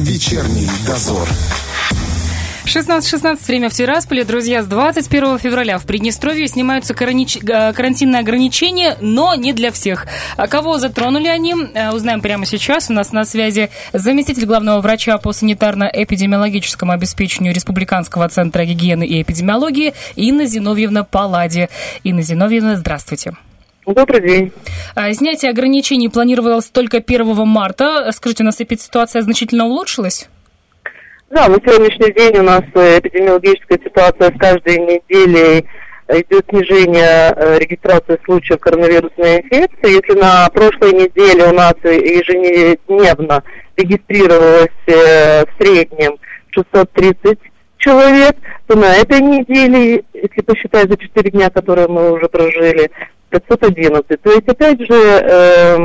Вечерний дозор. 16.16 время в Тирасполе. Друзья, с 21 февраля в Приднестровье снимаются каранич... Э, карантинные ограничения, но не для всех. А кого затронули они, э, узнаем прямо сейчас. У нас на связи заместитель главного врача по санитарно-эпидемиологическому обеспечению Республиканского центра гигиены и эпидемиологии Инна Зиновьевна Палади. Инна Зиновьевна, здравствуйте. Добрый день. А, снятие ограничений планировалось только 1 марта. Скажите, у нас ситуация значительно улучшилась? Да, на сегодняшний день у нас э, эпидемиологическая ситуация с каждой неделей идет снижение э, регистрации случаев коронавирусной инфекции. Если на прошлой неделе у нас ежедневно регистрировалось э, в среднем 630 человек, то на этой неделе, если посчитать за 4 дня, которые мы уже прожили, 511. То есть, опять же, э,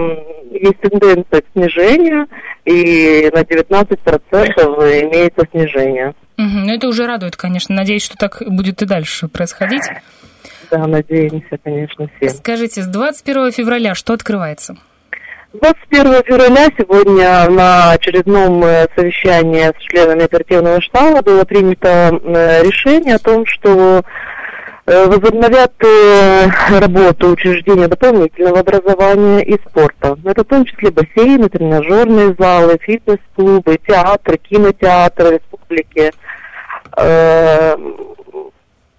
есть тенденция к снижению, и на 19% имеется снижение. Угу, ну это уже радует, конечно. Надеюсь, что так будет и дальше происходить. Да, надеемся, конечно, все. Скажите, с 21 февраля что открывается? 21 февраля сегодня на очередном э, совещании с членами оперативного штаба было принято э, решение о том, что возобновят э, работу учреждения дополнительного образования и спорта. Это в том числе бассейны, тренажерные залы, фитнес-клубы, театры, кинотеатры республики. Э,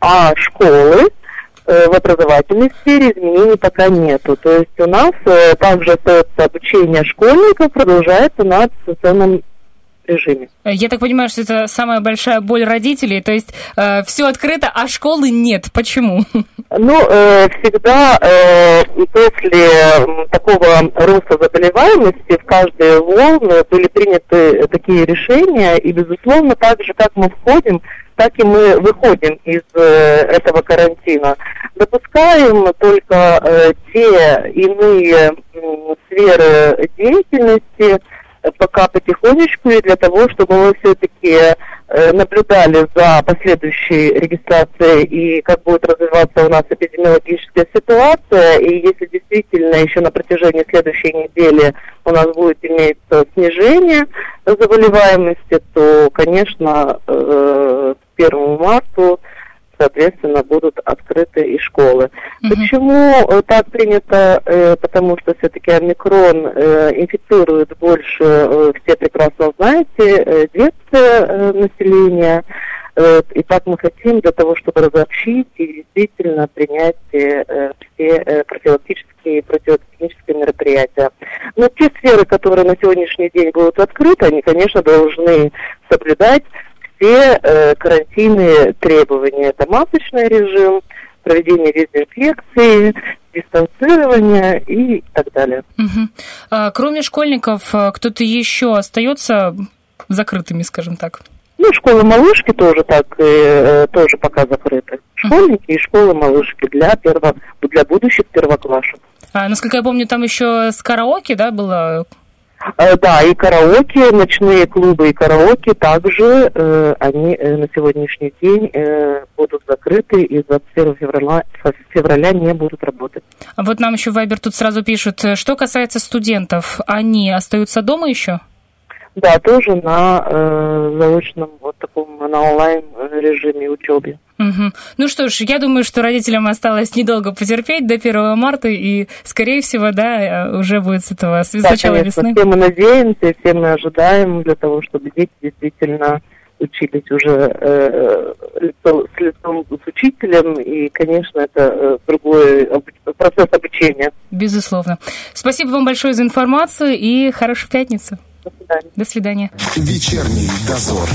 а школы в образовательной сфере изменений пока нету. То есть у нас также остается обучение школьников, продолжается на дистанционном режиме. Я так понимаю, что это самая большая боль родителей, то есть э, все открыто, а школы нет. Почему? Ну, э, всегда э, после такого роста заболеваемости в каждые волны были приняты такие решения, и, безусловно, так же, как мы входим, так и мы выходим из э, этого карантина. Допускаем только э, те иные э, сферы деятельности, пока потихонечку и для того, чтобы мы все-таки э, наблюдали за последующей регистрацией и как будет развиваться у нас эпидемиологическая ситуация. И если действительно еще на протяжении следующей недели у нас будет иметься снижение заболеваемости, то, конечно, э, к 1 марта соответственно, будут открыты и школы. Угу. Почему э, так принято? Э, потому что все-таки омикрон э, инфицирует больше, все прекрасно знаете, детское население. И так мы хотим для того, чтобы разобщить и действительно принять все профилактические и противоэпидемические мероприятия. Но те сферы, которые на сегодняшний день будут открыты, они, конечно, должны соблюдать все э, карантинные требования. Это масочный режим, проведение дезинфекции, дистанцирование и так далее. Угу. А, кроме школьников, а, кто-то еще остается закрытыми, скажем так? Ну, школы малышки тоже так, э, тоже пока закрыты. Школьники и школы малышки для перво, для будущих первоклашек. А, насколько я помню, там еще с караоке, да, было Э, да, и караоке, ночные клубы и караоке также э, они э, на сегодняшний день э, будут закрыты и 21 февраля, февраля не будут работать. А вот нам еще Вайбер тут сразу пишут, э, что касается студентов, они остаются дома еще? Да, тоже на э, заочном на онлайн режиме учебы. Угу. Ну что ж, я думаю, что родителям осталось недолго потерпеть до 1 марта, и, скорее всего, да, уже будет с этого с да, начала конечно, весны. Все мы надеемся, все мы ожидаем для того, чтобы дети действительно учились уже э, лицо, с лицом с учителем, и, конечно, это э, другой процесс обучения. Безусловно. Спасибо вам большое за информацию и хорошей пятницы. До свидания. До свидания. Вечерний дозор.